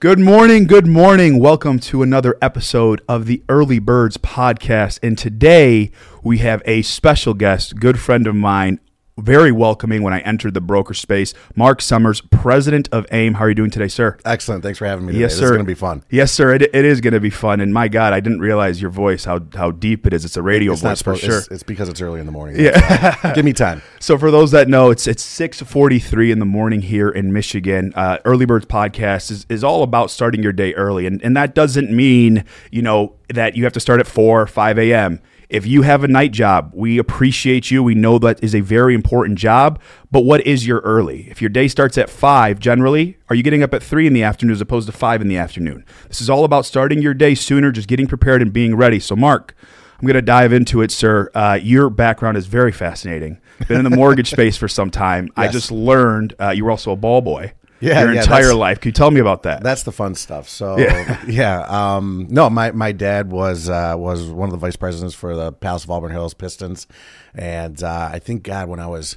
Good morning, good morning. Welcome to another episode of the Early Birds podcast. And today we have a special guest, good friend of mine, very welcoming when I entered the broker space. Marc Summers, president of AIME. How are you doing today, sir? Excellent. Thanks for having me. Today. Yes, sir. It's going to be fun. Yes, sir. It, it is going to be fun. And my God, I didn't realize your voice, how, how deep it is. It's a radio It's voice for sure. It's, it's because it's early in the morning. Yeah. Give me time. So for those that know, it's it's six forty three in the morning here in Michigan. Uh, Early Birds podcast is, is all about starting your day early, and and that doesn't mean you know that you have to start at four or five a.m. If you have a night job, we appreciate you. We know that is a very important job. But what is your early? If your day starts at five, generally, are you getting up at three in the afternoon as opposed to five in the afternoon? This is all about starting your day sooner, just getting prepared and being ready. So, Marc. I'm going to dive into it, sir. Uh, your background is very fascinating. Been in the mortgage space for some time. I just learned uh, you were also a ball boy. Yeah, your yeah, entire life. Can you tell me about that? That's the fun stuff. So Yeah. yeah, um, no, my, my dad was uh, was one of the vice presidents for the Palace of Auburn Hills Pistons, and uh, I think God, when I was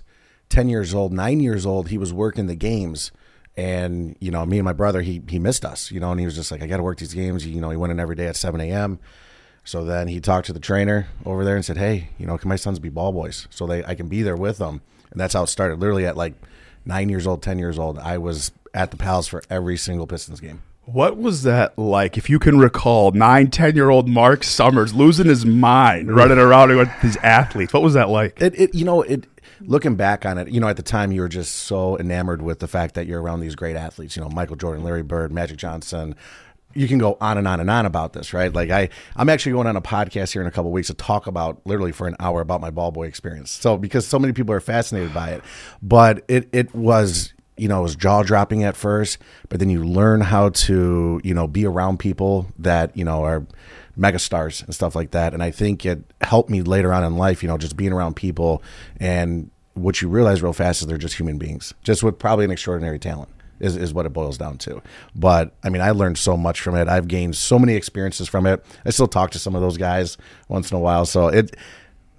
ten years old, nine years old, he was working the games. And you know, me and my brother, he he missed us, you know, and he was just like, "I got to work these games." You know, he went in every day at seven a.m. So then he talked to the trainer over there and said, "Hey, you know, can my sons be ball boys so they I can be there with them?" And that's how it started. Literally at like nine years old, ten years old, I was at the Palace for every single Pistons game. what was that like? If you can recall, nine, ten year old Marc Summers losing his mind, running around with these athletes. What was that like? It, it you know it looking back on it you know at the time you were just so enamored with the fact that you're around these great athletes you know michael jordan larry bird magic johnson you can go on and on and on about this right like i i'm actually going on a podcast here in a couple weeks to talk about literally for an hour about my ball boy experience so because so many people are fascinated by it but it it was you know, it was jaw dropping at first, but then you learn how to, you know, be around people that, you know, are megastars and stuff like that. And I think it helped me later on in life, you know, just being around people and what you realize real fast is they're just human beings, just with probably an extraordinary talent. Is, is what it boils down to. But I mean, I learned so much from it. I've gained so many experiences from it. I still talk to some of those guys once in a while. So it,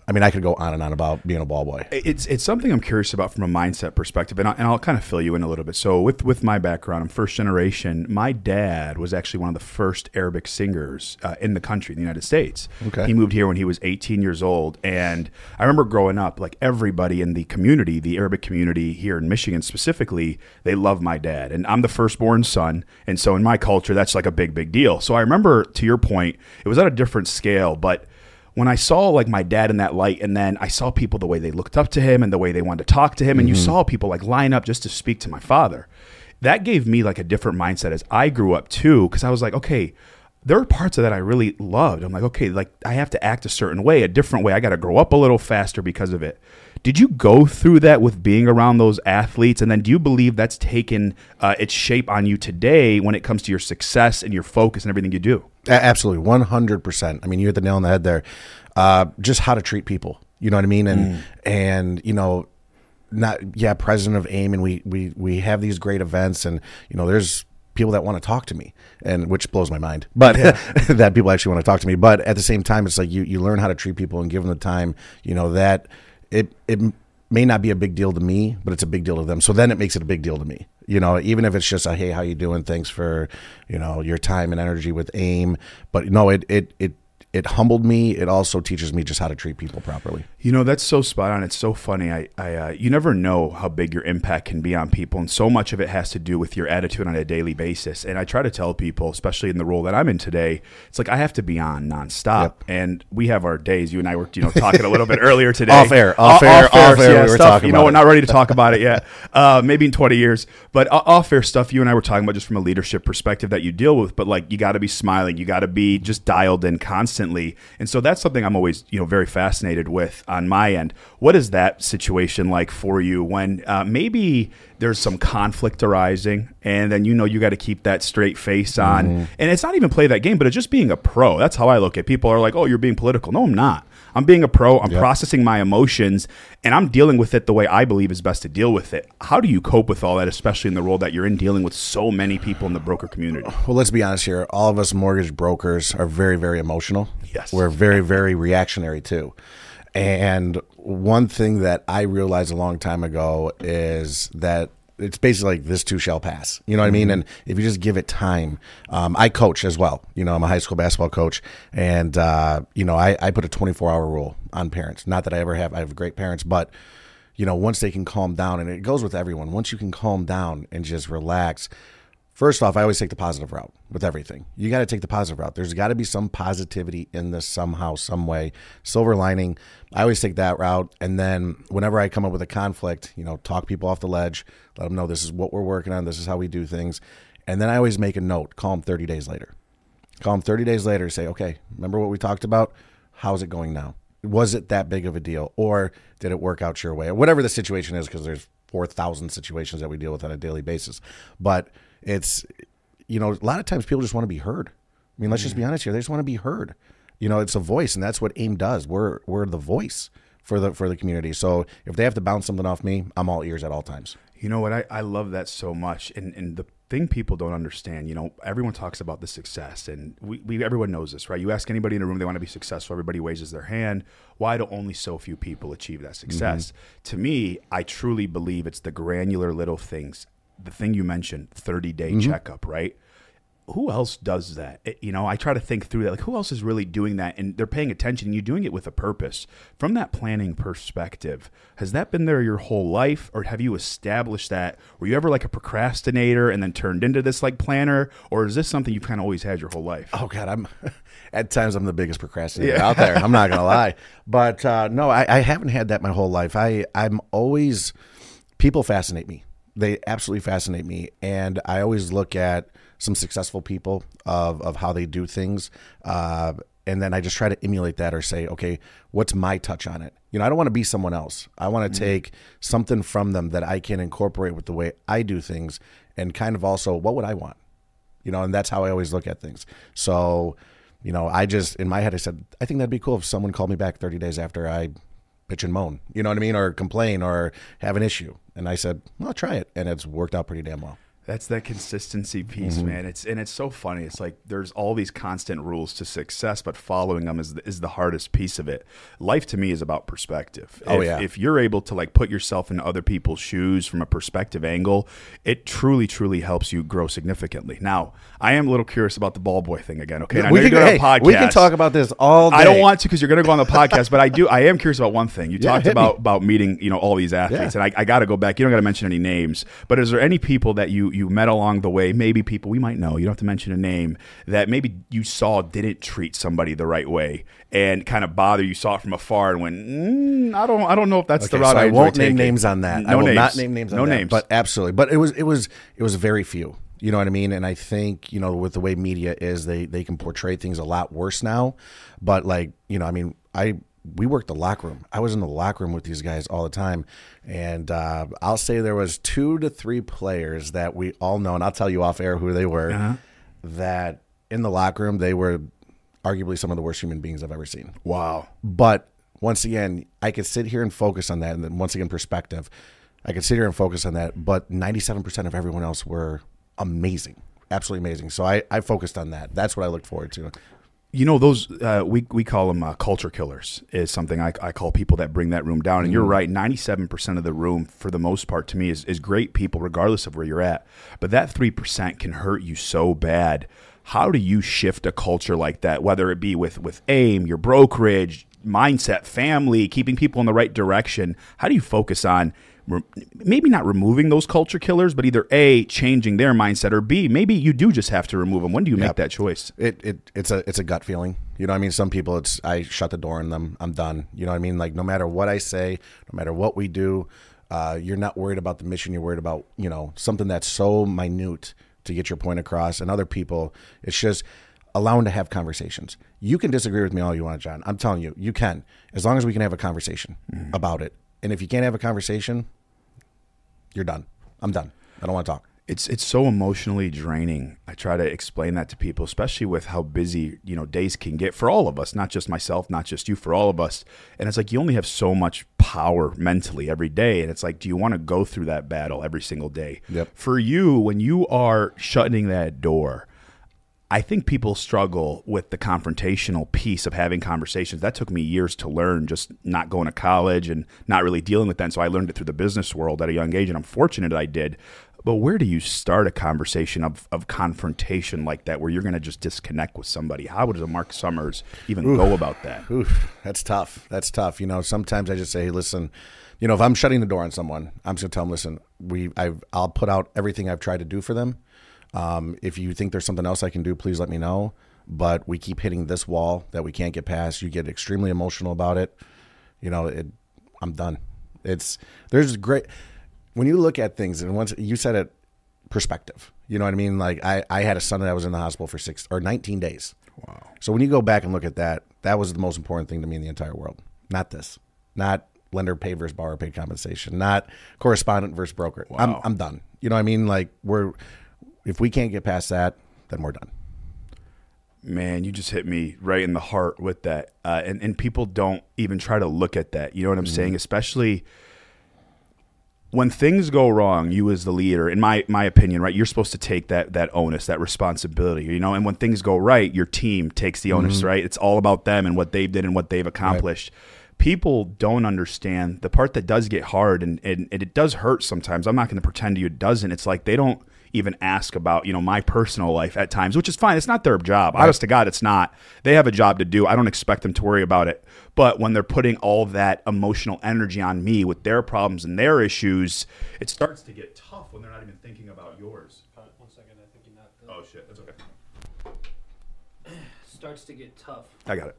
I mean, I could go on and on about being a ball boy. It's it's something I'm curious about from a mindset perspective, and, I, and I'll kind of fill you in a little bit. So with with my background, I'm first generation. My dad was actually one of the first Arabic singers uh, in the country, in the United States. Okay. He moved here when he was 18 years old, and I remember growing up, like everybody in the community, the Arabic community here in Michigan specifically, they love my dad, and I'm the firstborn son, and so in my culture, that's like a big big deal. So I remember, to your point, it was at a different scale, but when I saw like my dad in that light, and then I saw people the way they looked up to him and the way they wanted to talk to him, and you saw people like line up just to speak to my father, that gave me like a different mindset as I grew up too, because I was like, okay, there are parts of that I really loved. I'm like, okay, like I have to act a certain way, a different way. I got to grow up a little faster because of it. Did you go through that with being around those athletes, and then do you believe that's taken uh, its shape on you today when it comes to your success and your focus and everything you do? Absolutely, one hundred percent. I mean, you hit the nail on the head there. Uh, just how to treat people. You know what I mean? And and you know, not yeah, president of AIME, and we we we have these great events, and you know, there's people that want to talk to me, and which blows my mind. But that people actually want to talk to me. But at the same time, it's like you you learn how to treat people and give them the time. You know that it it may not be a big deal to me, but it's a big deal to them. So then it makes it a big deal to me. You know, even if it's just a hey, how you doing? Thanks for you know your time and energy with AIME. But no, it it it it humbled me. It also teaches me just how to treat people properly. You know, that's so spot on. It's so funny. I, I uh, you never know how big your impact can be on people, and so much of it has to do with your attitude on a daily basis. And I try to tell people, especially in the role that I'm in today, it's like I have to be on nonstop. Yep. And we have our days. You and I were, you know, talking a little bit earlier today, Off air, off air, off air, yeah, we were stuff, talking You know, we're not ready to talk about it yet. Uh, maybe in 20 years, but o- off air stuff. You and I were talking about just from a leadership perspective that you deal with. But like, you got to be smiling. You got to be just dialed in constantly. And so that's something I'm always, you know, very fascinated with on my end. What is that situation like for you when uh, maybe there's some conflict arising, and then you know you got to keep that straight face on, Mm-hmm. and it's not even play that game, but it's just being a pro. That's how I look at people. Are like, oh, you're being political. No, I'm not. I'm being a pro. I'm Yep. processing my emotions, and I'm dealing with it the way I believe is best to deal with it. How do you cope with all that, especially in the role that you're in, dealing with so many people in the broker community? Well, let's be honest here. All of us mortgage brokers are very, very emotional. Yes. We're very, very reactionary too. And one thing that I realized a long time ago is that it's basically like this too shall pass. You know what I mean? And if you just give it time, um, I coach as well. You know, I'm a high school basketball coach, and uh, you know, I, I put a 24 hour rule on parents. Not that I ever have. I have great parents, but you know, once they can calm down, and it goes with everyone. Once you can calm down and just relax. First off, I always take the positive route with everything. You got to take the positive route. There's got to be some positivity in this somehow, some way. Silver lining. I always take that route. And then whenever I come up with a conflict, you know, talk people off the ledge, let them know this is what we're working on, this is how we do things. And then I always make a note, call them 30 days later. Call them 30 days later, say, okay, remember what we talked about? How's it going now? Was it that big of a deal? Or did it work out your way? Or whatever the situation is, because there's 4,000 situations that we deal with on a daily basis. But it's, you know, a lot of times people just want to be heard. I mean, let's just be mm. honest here. They just want to be heard. You know, it's a voice, and that's what AIME does. We're we're the voice for the for the community. So if they have to bounce something off me, I'm all ears at all times. You know what? I, I love that so much. And, and the thing people don't understand, you know, everyone talks about the success, and we, we everyone knows this, right? You ask anybody in a room, they want to be successful. Everybody raises their hand. Why do only so few people achieve that mm-hmm. success? To me, I truly believe it's the granular little things. The thing you mentioned, 30 day mm-hmm. checkup, right? Who else does that? It- you know, I try to think through that. Like, who else is really doing that? And they're paying attention. And you're doing it with a purpose. From that planning perspective, has that been there your whole life, or have you established that? Were you ever like a procrastinator and then turned into this like planner, or is this something you've kind of always had your whole life? Oh God, I'm at times I'm the biggest procrastinator out there. I'm not gonna lie, but uh, no, I, I haven't had that my whole life. I I'm always people fascinate me. They absolutely fascinate me, and I always look at some successful people of of how they do things. Uh, and then I just try to emulate that or say, okay, what's my touch on it? You know, I don't want to be someone else. I want to take something from them that I can incorporate with the way I do things and kind of also what would I want? you know, and that's how I always look at things. So, you know, I just in my head I said, I think that'd be cool if someone called me back 30 days after I pitch and moan, you know what I mean, or complain or have an issue, and I said, well, I'll try it, and it's worked out pretty damn well. That's that consistency piece, Mm-hmm. man. It's and it's so funny. It's like there's all these constant rules to success, but following them is the, is the hardest piece of it. Life to me is about perspective. Oh, if, yeah. If you're able to like put yourself in other people's shoes from a perspective angle, it truly, truly helps you grow significantly. Now, I am a little curious about the ball boy thing again. Okay, know we, you're can, hey, a podcast. we can talk about this all day. I don't want to because you're going to go on the podcast, but I do. I am curious about one thing. You Yeah, talked hit me. about about meeting, you know, all these athletes, Yeah. and I, I got to go back. You don't got to mention any names, but is there any people that you you met along the way? Maybe people we might know. You don't have to mention a name that maybe you saw didn't treat somebody the right way and kind of bother. You saw it from afar and went, mm, I don't, I don't know if that's the Okay, route so I, enjoy won't name taking." names on that. No I will names. not name names on no that. names. But absolutely. But it was it was it was very few. You know what I mean? And I think, you know, with the way media is, they they can portray things a lot worse now. But like, you know, I mean, I we worked the locker room. I was in the locker room with these guys all the time. And uh, I'll say there was two to three players that we all know, and I'll tell you off air who they were, Uh-huh. that in the locker room, they were arguably some of the worst human beings I've ever seen. wow. But once again, I could sit here and focus on that. And then once again, perspective, I could sit here and focus on that. But 97% of everyone else were amazing, absolutely amazing. So I, I focused on that. That's what I looked forward to. You know those uh, we we call them uh, culture killers is something I, I call people that bring that room down. And you're right, ninety seven percent of the room for the most part to me is is great people regardless of where you're at. But that three percent can hurt you so bad. How do you shift a culture like that? Whether it be with with AIME, your brokerage, mindset, family, keeping people in the right direction. How do you focus on re- maybe not removing those culture killers, but either a changing their mindset or b maybe you do just have to remove them. When do you make that choice? It, it it's a it's a gut feeling. You know what I mean? Some people it's I shut the door on them. I'm done. You know what I mean? Like no matter what I say, no matter what we do, uh, you're not worried about the mission. You're worried about, you know, something that's so minute to get your point across. And other people, it's just allowing to have conversations. You can disagree with me all you want, John. I'm telling you, you can. As long as we can have a conversation about it. And if you can't have a conversation, you're done. I'm done. I don't want to talk. it's it's so emotionally draining. I try to explain that to people, especially with how busy you know days can get for all of us, not just myself, not just you, for all of us. And it's like you only have so much power mentally every day, and it's like, do you want to go through that battle every single day? Yep. For you, when you are shutting that door, I think people struggle with the confrontational piece of having conversations. That took me years to learn, just not going to college and not really dealing with that. And so I learned it through the business world at a young age, and I'm fortunate I did. But where do you start a conversation of, of confrontation like that where you're going to just disconnect with somebody? How does a Marc Summers even Oof. go about that? Oof, that's tough. That's tough. You know, sometimes I just say, hey, listen, you know, if I'm shutting the door on someone, I'm just going to tell them, listen, we, I've, I'll put out everything I've tried to do for them. Um, if you think there's something else I can do, please let me know. But we keep hitting this wall that we can't get past. You get extremely emotional about it. You know, it, I'm done. It's there's great when you look at things, and once you said it, perspective. You know what I mean? Like I, I had a son that was in the hospital for six or 19 days. Wow. So when you go back and look at that, that was the most important thing to me in the entire world. Not this. Not lender pay versus borrower paid compensation. Not correspondent versus broker. Wow. I'm I'm done. You know what I mean? Like we're if we can't get past that, then we're done. Man, you just hit me right in the heart with that. Uh, and, and people don't even try to look at that. You know what I'm mm-hmm. saying? Especially when things go wrong, you as the leader, in my my opinion, right, you're supposed to take that that onus, that responsibility, you know. And when things go right, your team takes the onus, mm-hmm. right? It's all about them and what they've did and what they've accomplished. Right. People don't understand the part that does get hard and, and, and it does hurt sometimes. I'm not going to pretend to you it doesn't. It's like they don't even ask about you know my personal life at times, which is fine. It's not their job. Right. Honest to God, it's not. They have a job to do. I don't expect them to worry about it. But when they're putting all that emotional energy on me with their problems and their issues, it starts to get tough when they're not even thinking about yours. Uh, one second, I think you knocked Oh shit, that's okay. Starts to get tough. I got it.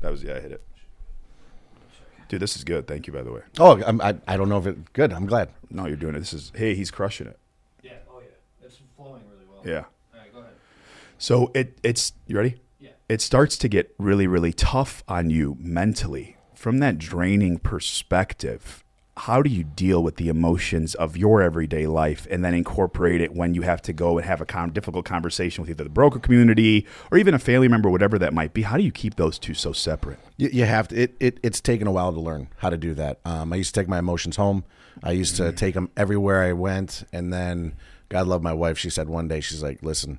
That was yeah, I hit it. Dude, this is good. Thank you, by the way. Oh, I'm, I I don't know if it good. I'm glad. No, you're doing it. This is hey, he's crushing it. Yeah. Oh yeah. It's flowing really well. Yeah. All right, go ahead. So it it's you ready? Yeah. It starts to get really, really tough on you mentally. From that draining perspective, how do you deal with the emotions of your everyday life and then incorporate it when you have to go and have a con- difficult conversation with either the broker community or even a family member, whatever that might be? How do you keep those two so separate? You, you have to. It, it, it's taken a while to learn how to do that. Um, I used to take my emotions home. I used to mm-hmm. take them everywhere I went, and then God love my wife. She said one day, she's like, "Listen."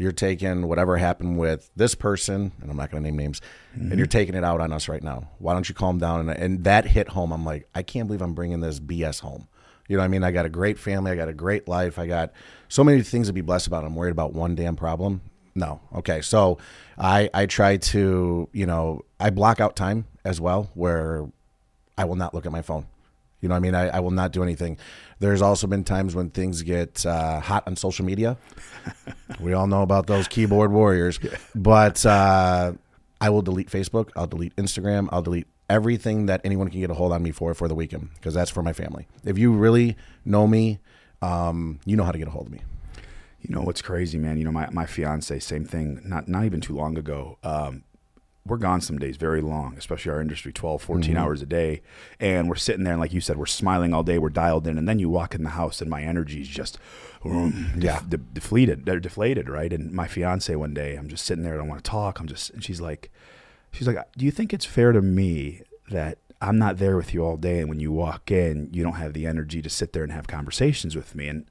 You're taking whatever happened with this person, and I'm not going to name names, mm-hmm. and you're taking it out on us right now. Why don't you calm down? And, and that hit home. I'm like, I can't believe I'm bringing this BS home. You know what I mean? I got a great family. I got a great life. I got so many things to be blessed about. I'm worried about one damn problem. No. Okay. So I, I try to, you know, I block out time as well where I will not look at my phone. You know, what I mean, I, I, will not do anything. There's also been times when things get uh, hot on social media. we all know about those keyboard warriors, but uh, I will delete Facebook. I'll delete Instagram. I'll delete everything that anyone can get a hold on me for for the weekend because that's for my family. If you really know me, um, you know how to get a hold of me. You know what's crazy, man. You know my my fiance, same thing. Not not even too long ago. Um, we're gone some days very long, especially our industry, 12, 14 mm-hmm. hours a day. And we're sitting there, and like you said, we're smiling all day, we're dialed in. And then you walk in the house, and my energy is just um, yeah. De- de- deflated. They're deflated, right? And my fiance one day, I'm just sitting there, I don't want to talk. I'm just, and she's like, she's like, do you think it's fair to me that I'm not there with you all day, and when you walk in, you don't have the energy to sit there and have conversations with me? And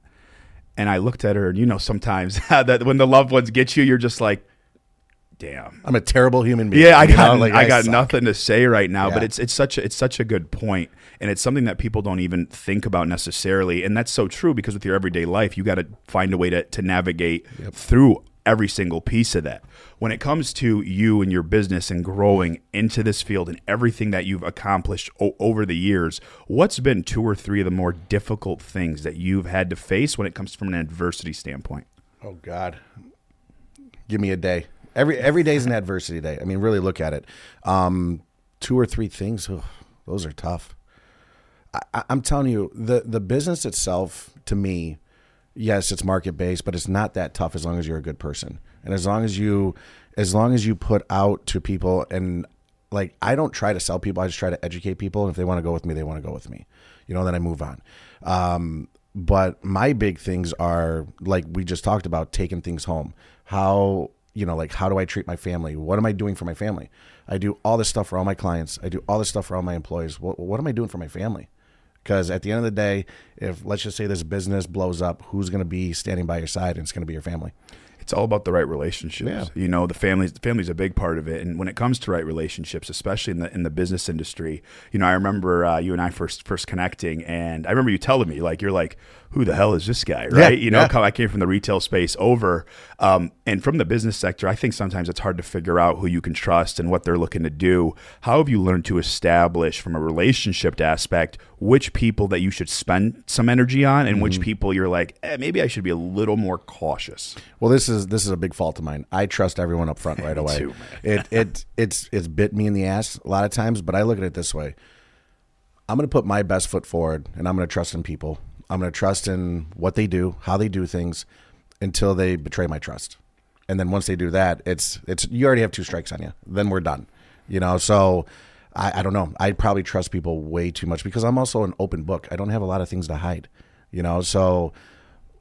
and I looked at her, and you know, sometimes that when the loved ones get you, you're just like, damn, I'm a terrible human being. Yeah, I got like, I, I got suck. nothing to say right now, yeah. but it's it's such a, it's such a good point, and it's something that people don't even think about necessarily, and that's so true because with your everyday life, you got to find a way to to navigate yep. through every single piece of that. When it comes to you and your business and growing into this field and everything that you've accomplished o- over the years, what's been two or three of the more difficult things that you've had to face when it comes from an adversity standpoint? Oh God, give me a day. Every is an adversity day. I mean, really look at it. Um, two or three things, ugh, those are tough. I, am telling you, the the business itself, to me, yes, it's market based, but it's not that tough as long as you're a good person and as long as you, as long as you put out to people and like I don't try to sell people. I just try to educate people. And if they want to go with me, they want to go with me. You know, then I move on. Um, but my big things are like we just talked about taking things home. How you know, like how do I treat my family? What am I doing for my family? I do all this stuff for all my clients. I do all this stuff for all my employees. What, what am I doing for my family? because at the end of the day, if let's just say this business blows up, who's going to be standing by your side? And it's going to be your family. it's all about the right relationships. Yeah. You know, the families the family's a big part of it. And when it comes to right relationships, especially in the in the business industry, you know, I remember uh, you and I first first connecting, and I remember you telling me like you're like, who the hell is this guy, right? you know, yeah. I came from the retail space over, um, and from the business sector, I think sometimes it's hard to figure out who you can trust and what they're looking to do. How have you learned to establish from a relationship aspect which people that you should spend some energy on and Mm-hmm. which people you're like, eh, maybe I should be a little more cautious. Well, this is this is a big fault of mine. I trust everyone up front right away. too, it it it's it's bit me in the ass a lot of times, but I look at it this way. I'm going to put my best foot forward, and I'm going to trust in people. I'm going to trust in what they do, how they do things, until they betray my trust. And then once they do that, it's it's you already have two strikes on you. Then we're done. You know, so I, I don't know. I probably trust people way too much because I'm also an open book. I don't have a lot of things to hide. You know, so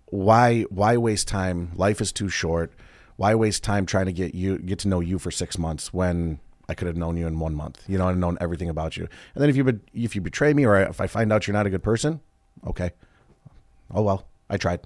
why why waste time? Life is too short. Why waste time trying to get you get to know you for six months when I could have known you in one month? You know, and known everything about you. And then if you if you betray me or if I find out you're not a good person, okay, oh well, I tried.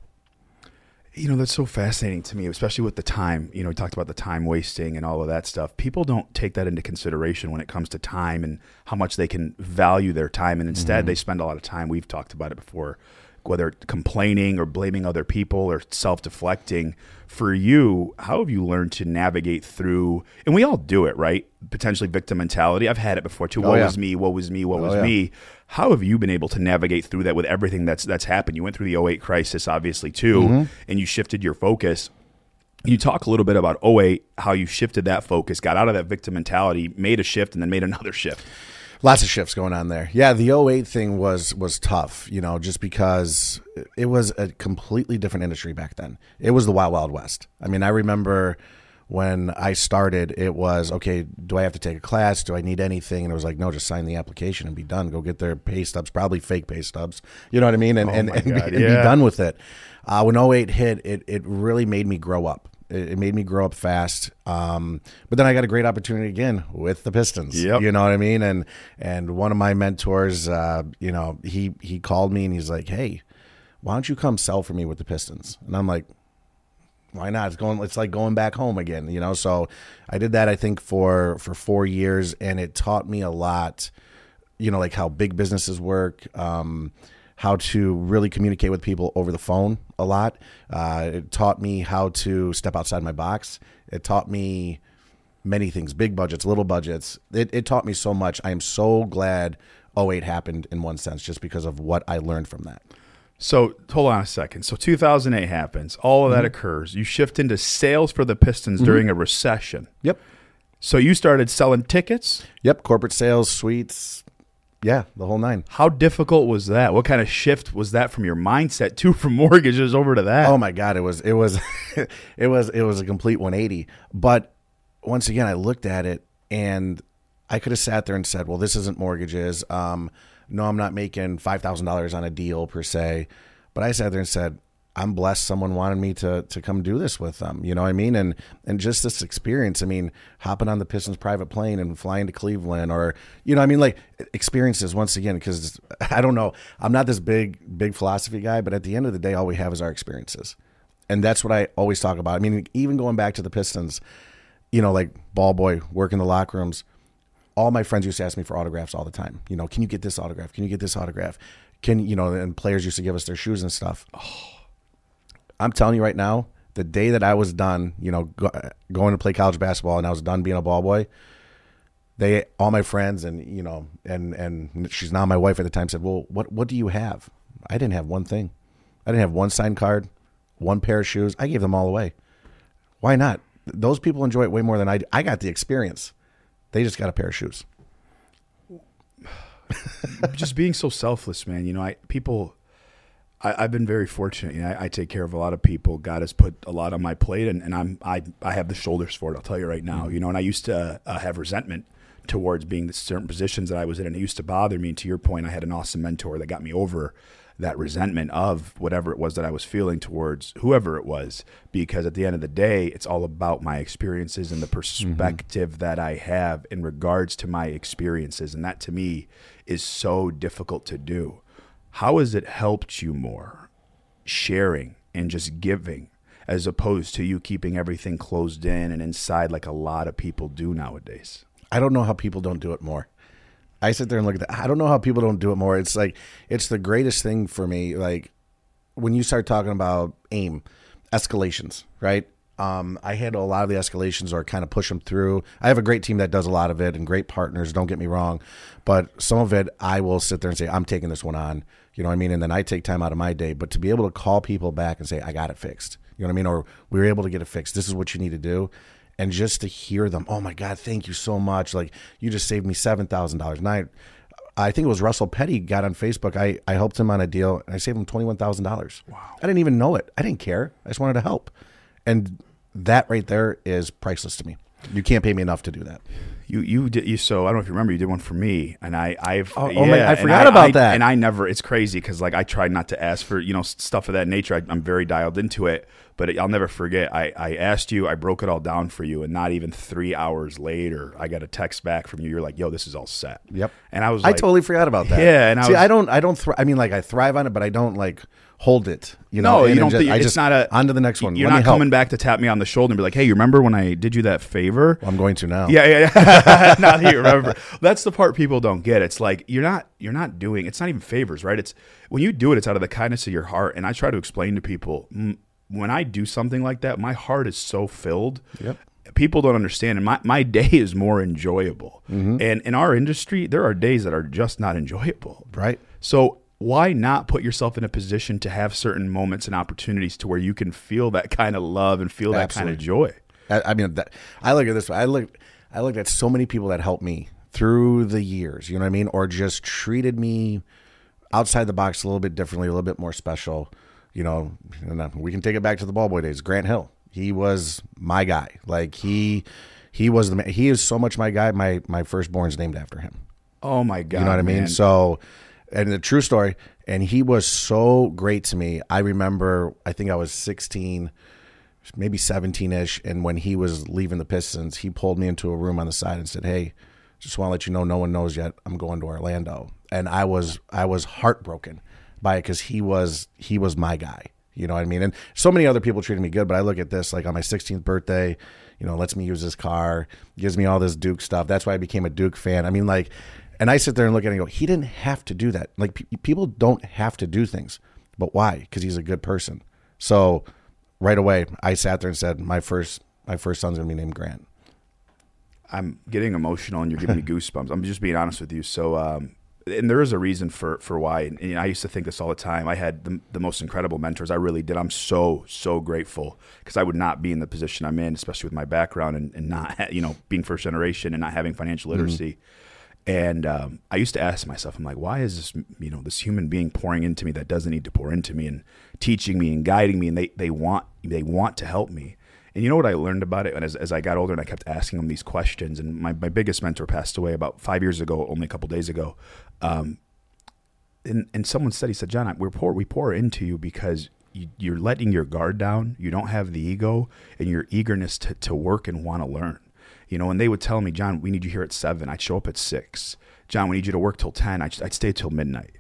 You know, that's so fascinating to me, especially with the time. You know, we talked about the time wasting and all of that stuff. People don't take that into consideration when it comes to time and how much they can value their time. And instead, mm-hmm. they spend a lot of time, we've talked about it before, whether complaining or blaming other people or self deflecting. For you, how have you learned to navigate through, and we all do it, right? Potentially victim mentality. I've had it before too. Oh, What yeah. was me? What was me? What oh, was yeah. me? How have you been able to navigate through that with everything that's that's happened? You went through the 08 crisis, obviously, too, Mm-hmm. and you shifted your focus. You talk a little bit about 08, how you shifted that focus, got out of that victim mentality, made a shift, and then made another shift? Lots of shifts going on there. Yeah, the 08 thing was was tough, you know, just because it was a completely different industry back then. It was the wild wild west. I mean, I remember when I started, it was okay, do I have to take a class? Do I need anything? And it was like, no, just sign the application and be done. Go get their pay stubs, probably fake pay stubs. You know what I mean? And and, my and, be, God, and be done with it. Uh, when 08 hit, it it really made me grow up. It, it made me grow up fast. Um, but then I got a great opportunity again with the Pistons. Yep. You know what I mean? And and one of my mentors, uh, you know, he he called me and he's like, "Hey, why don't you come sell for me with the Pistons?" And I'm like, "Why not? It's going. It's like going back home again." You know. So I did that. I think for for four years, and it taught me a lot. You know, like how big businesses work. Um, how to really communicate with people over the phone a lot. Uh, it taught me how to step outside my box. It taught me many things big budgets little budgets it, it taught me so much i am so glad 08 happened in one sense just because of what i learned from that So hold on a second. So 2008 happens. All of that occurs. You shift into sales for the Pistons during a recession. yep So you started selling tickets. yep corporate sales suites yeah the whole nine How difficult was that? What kind of shift was that from your mindset to from mortgages over to that? oh my god it was it was it was it was a complete 180 but once again i looked at it and i could have sat there and said well this isn't mortgages um no i'm not making $5000 on a deal per se but i sat there and said i'm blessed someone wanted me to to come do this with them you know what i mean and and just this experience i mean hopping on the pistons private plane and flying to cleveland or you know i mean like experiences once again because i don't know i'm not this big big philosophy guy but at the end of the day all we have is our experiences and that's what I always talk about. I mean, even going back to the Pistons, you know, like ball boy, work in the locker rooms. All my friends used to ask me for autographs all the time. You know, can you get this autograph? Can you get this autograph? Can you know? And players used to give us their shoes and stuff. I'm telling you right now, the day that I was done, you know, go, going to play college basketball, and I was done being a ball boy, they all my friends and you know, and and she's now my wife at the time said, "Well, what what do you have?" I didn't have one thing. I didn't have one signed card, one pair of shoes. I gave them all away. Why not? Those people enjoy it way more than I do. I got the experience. They just got a pair of shoes. just being so selfless, man. You know, I people. I, I've been very fortunate. You know, I, I take care of a lot of people. God has put a lot on my plate, and, and I'm I I have the shoulders for it. I'll tell you right now. You know, and I used to uh, have resentment towards being the certain positions that I was in, and it used to bother me. And to your point, I had an awesome mentor that got me over that resentment of whatever it was that I was feeling towards whoever it was. Because at the end of the day, it's all about my experiences and the mm-hmm. perspective that I have in regards to my experiences, and that to me is so difficult to do. how has it helped you more sharing and just giving as opposed to you keeping everything closed in and inside like a lot of people do nowadays? I don't know how people don't do it more. I sit there and look at that. I don't know how people don't do it more. It's like it's the greatest thing for me. Like when you start talking about AIME escalations, right? Um, I handle a lot of the escalations or kind of push them through. I have a great team that does a lot of it and great partners. Don't get me wrong, but some of it I will sit there and say I'm taking this one on. You know what I mean? And then I take time out of my day. But to be able to call people back and say I got it fixed. You know what I mean? Or we were able to get it fixed. This is what you need to do and just to hear them, oh my God, thank you so much. Like you just saved me seven thousand dollars. And I, I think it was Russell Petty got on Facebook. I, I helped him on a deal and I saved him twenty one thousand dollars. Wow. I didn't even know it. I didn't care. I just wanted to help. And that right there is priceless to me. You can't pay me enough to do that. You you did you so I don't know if you remember you did one for me and I I've Oh, oh my- I forgot about I- that. and I never it's crazy because like I tried not to ask for you know stuff of that nature I, I'm very dialed into it but I'll never forget I I asked you I broke it all down for you and not even three hours later I got a text back from you you're like yo this is all set Yep. and I was I like, totally forgot about that. Yeah, and I see, was- I don't, I don't. I mean, like I thrive on it, but I don't like hold it. You know, no, you don't. just- think I it's not a on to the next one. You're Let not coming back to tap me on the shoulder and be like, "Hey, you remember when I did you that favor?" I'm going to now. Yeah, yeah, yeah. now that you remember, that's the part people don't get. It's like you're not you're not doing. It's not even favors, right? It's when you do it, it's out of the kindness of your heart. And I try to explain to people when I do something like that, my heart is so filled. Yep. People don't understand, and my, my day is more enjoyable. Mm-hmm. And in our industry, there are days that are just not enjoyable. Right. So why not put yourself in a position to have certain moments and opportunities to where you can feel that kind of love and feel that kind of joy? I, I mean, that, I look at this. I look, I looked at so many people that helped me through the years. You know what I mean? Or just treated me outside the box a little bit differently, a little bit more special. You know, uh, we can take it back to the ball boy days. Grant Hill, he was my guy. Like he, he was the man. He is so much my guy. My my firstborn's named after him. Oh my god! You know what I mean? man. So, and the true story, and he was so great to me. I remember, I think I was 16, maybe 17 ish. And when he was leaving the Pistons, he pulled me into a room on the side and said, Hey, just want to let you know, no one knows yet. I'm going to Orlando. And I was, I was heartbroken by it because he was, he was my guy. You know what I mean? And so many other people treated me good, but I look at this like on my 16th birthday, you know, lets me use his car, gives me all this Duke stuff. That's why I became a Duke fan. I mean, like, and I sit there and look at it and go, he didn't have to do that. Like, pe- people don't have to do things, but why? Because he's a good person. So right away, I sat there and said, my first, my first son's gonna be named Grant. I'm getting emotional and you're giving me goosebumps. I'm just being honest with you. So, um, and there is a reason for for why. And, and I used to think this all the time. I had the, the most incredible mentors. I really did. I'm so so grateful because I would not be in the position I'm in, especially with my background and, and not you know being first generation and not having financial literacy. And um, I used to ask myself, I'm like, why is this you know this human being pouring into me that doesn't need to pour into me and teaching me and guiding me, and they they want they want to help me. And you know what I learned about it? And as, as I got older and I kept asking them these questions, and my, my biggest mentor passed away about five years ago, only a couple days ago. Um, and, and someone said, he said, John, we're pour, we pour into you because you, you're letting your guard down. You don't have the ego and your eagerness to, to work and want to learn. You know, and they would tell me, John, we need you here at seven. I'd show up at six. John, we need you to work till 10. I'd, I'd stay till midnight.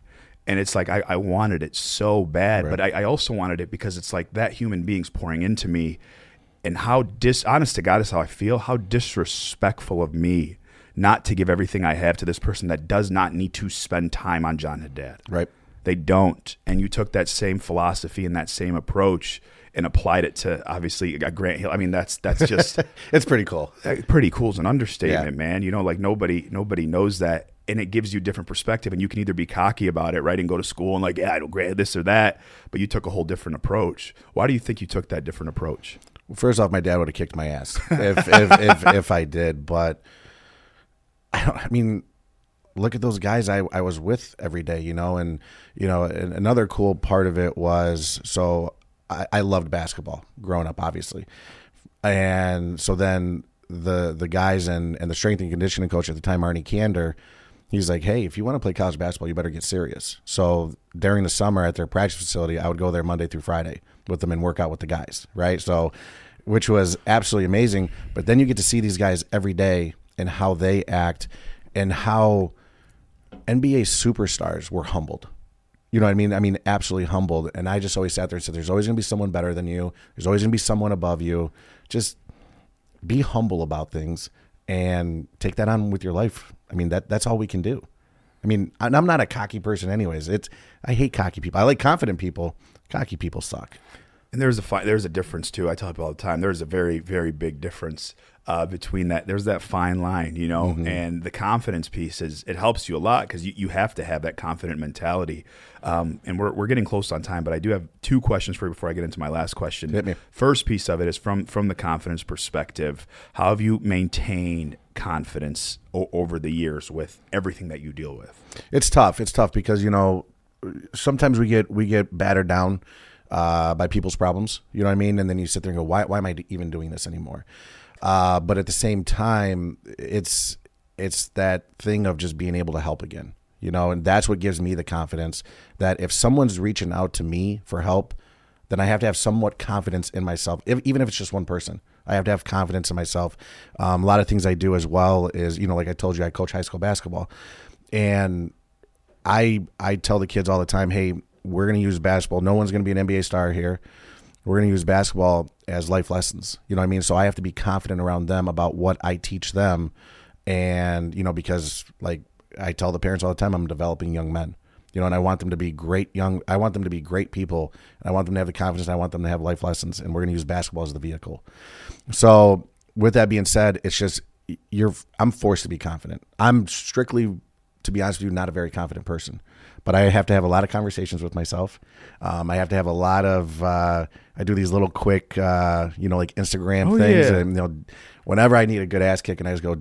And it's like, I, I wanted it so bad, but I, I also wanted it because it's like that human being's pouring into me and how dis honest to God is how I feel, how disrespectful of me not to give everything I have to this person that does not need to spend time on John Haddad. Right. They don't. And you took that same philosophy and that same approach and applied it to obviously a Grant Hill. I mean, that's that's just It's pretty cool. uh, pretty cool is an understatement, Yeah. man. You know, like nobody nobody knows that, and it gives you different perspective. And you can either be cocky about it, right, and go to school and like, yeah, I don't grant this or that, but you took a whole different approach. Why do you think you took that different approach? First off, my dad would have kicked my ass if if, if if I did. But I don't. I mean, look at those guys I, I was with every day. You know, and you know, and another cool part of it was so I, I loved basketball growing up, obviously, and so then the the guys and and the strength and conditioning coach at the time, Arnie Kander. He's like, hey, if you want to play college basketball, you better get serious. So during the summer at their practice facility, I would go there Monday through Friday with them and work out with the guys, right? So, which was absolutely amazing. But then you get to see these guys every day and how they act and how NBA superstars were humbled. You know what I mean? I mean, absolutely humbled. And I just always sat there and said, "There's always going to be someone better than you. There's always going to be someone above you. Just be humble about things and take that on with your life. I mean, that that's all we can do. I mean, I'm not a cocky person, anyways. It's I hate cocky people. I like confident people. Cocky people suck. And there's a fi- there's a difference too. I tell people all the time. There's a very very big difference uh, between that. There's that fine line, you know, and the confidence piece is it helps you a lot because you, you have to have that confident mentality. Um, and we're we're getting close on time, but I do have two questions for you before I get into my last question. Hit me. First piece of it is from from the confidence perspective. How have you maintained confidence o- over the years with everything that you deal with? It's tough. It's tough because you know sometimes we get we get battered down uh, by people's problems. You know what I mean? And then you sit there and go, why why am I even doing this anymore? Uh, but at the same time, it's it's that thing of just being able to help again. You know, and that's what gives me the confidence that if someone's reaching out to me for help, then I have to have somewhat confidence in myself, if, even if it's just one person. I have to have confidence in myself. Um, a lot of things I do as well is, you know, like I told you, I coach high school basketball, and I I tell the kids all the time, hey, we're going to use basketball. No one's going to be an NBA star here. We're going to use basketball as life lessons. You know what I mean? So I have to be confident around them about what I teach them, and you know because like I tell the parents all the time, I'm developing young men. You know, and I want them to be great young. I want them to be great people, and I want them to have the confidence. I want them to have life lessons, and we're going to use basketball as the vehicle. So, with that being said, it's just you're. I'm forced to be confident. I'm strictly, to be honest with you, not a very confident person, but I have to have a lot of conversations with myself. Um, I have to have a lot of. Uh, I do these little quick, uh, you know, like Instagram Oh, things, yeah. and you know, whenever I need a good ass kick, and I just go.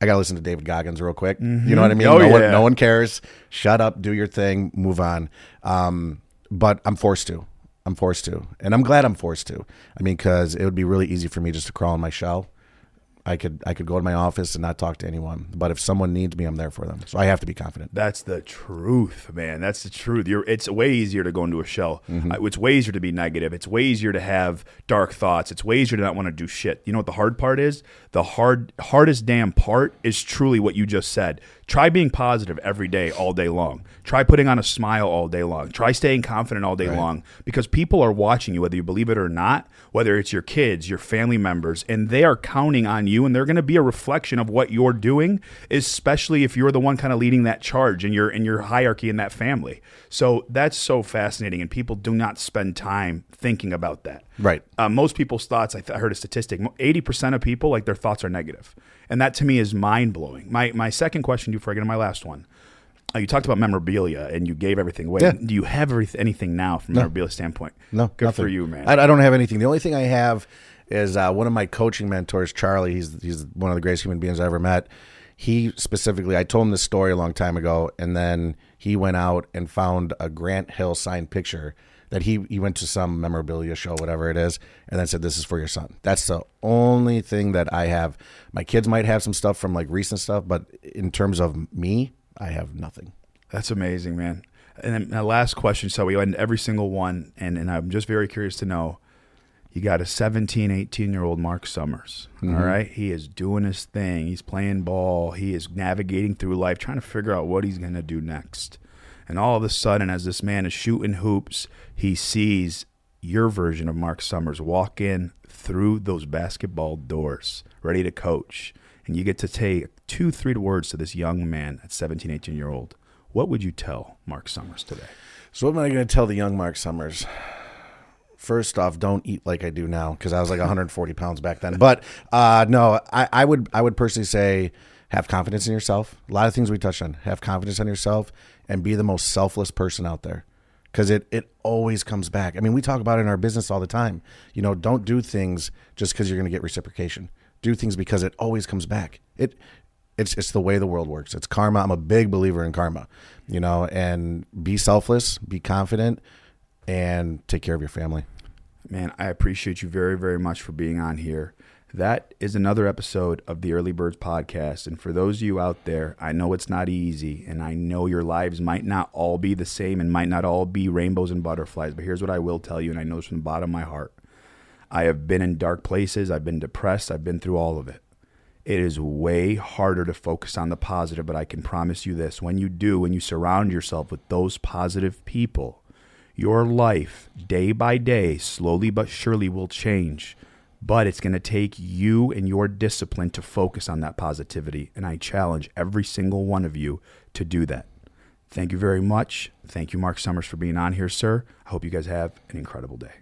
I gotta listen to David Goggins real quick. You know what I mean? Oh, no, one, no one cares. Shut up, do your thing, move on. Um, but I'm forced to. I'm forced to, and I'm glad I'm forced to. I mean, because it would be really easy for me just to crawl in my shell. I could I could go to my office and not talk to anyone. But if someone needs me, I'm there for them. So I have to be confident. That's the truth, man. That's the truth. You're, it's way easier to go into a shell. Uh, it's way easier to be negative. It's way easier to have dark thoughts. It's way easier to not want to do shit. You know what the hard part is? The hard, hardest damn part is truly what you just said. Try being positive every day, all day long. Try putting on a smile all day long. Try staying confident all day long because people are watching you, whether you believe it or not, whether it's your kids, your family members, and they are counting on you and they're going to be a reflection of what you're doing, especially if you're the one kind of leading that charge in your in your hierarchy in that family. So that's so fascinating and people do not spend time thinking about that. Right. Uh, most people's thoughts, I, th- I heard a statistic, 80% of people, like their thoughts are negative. And that to me is mind blowing. My, my second question to you before I get to my last one. Uh, you talked about memorabilia and you gave everything away. Yeah. Do you have everyth- anything now from a memorabilia standpoint? No, Good nothing. for you, man. I, I don't have anything. The only thing I have is uh, one of my coaching mentors, Charlie. He's he's one of the greatest human beings I ever met. He specifically, I told him this story a long time ago, and then he went out and found a Grant Hill signed picture that he he went to some memorabilia show, whatever it is, and then said, "This is for your son." That's the only thing that I have. My kids might have some stuff from like recent stuff, but in terms of me, I have nothing. That's amazing, man. And then my last question. So we end every single one, and, and I'm just very curious to know. You got a 17, 18 year old Marc Summers. all mm-hmm. right. He is doing his thing. He's playing ball. He is navigating through life, trying to figure out what he's going to do next. And all of a sudden, as this man is shooting hoops, he sees your version of Marc Summers walk in through those basketball doors, ready to coach. And you get to take two, three words to this young man at 17, 18 year old. What would you tell Marc Summers today? So what am I going to tell the young Marc Summers? First off, don't eat like I do now because I was like 140 pounds back then. But uh, no, I, I would I would personally say have confidence in yourself. A lot of things we touched on. Have confidence in yourself and be the most selfless person out there because it it always comes back. I mean, we talk about it in our business all the time. You know, don't do things just because you're going to get reciprocation. Do things because it always comes back. It it's it's the way the world works. It's karma. I'm a big believer in karma, you know, and be selfless, be confident, and take care of your family. Man, I appreciate you very, very much for being on here. That is another episode of the Early Birds podcast. And for those of you out there, I know it's not easy, and I know your lives might not all be the same and might not all be rainbows and butterflies. But here's what I will tell you, and I know this from the bottom of my heart I have been in dark places, I've been depressed, I've been through all of it. It is way harder to focus on the positive, but I can promise you this when you do, when you surround yourself with those positive people, your life, day by day, slowly but surely will change. But it's going to take you and your discipline to focus on that positivity. And I challenge every single one of you to do that. Thank you very much. Thank you, Marc Summers, for being on here, sir. I hope you guys have an incredible day.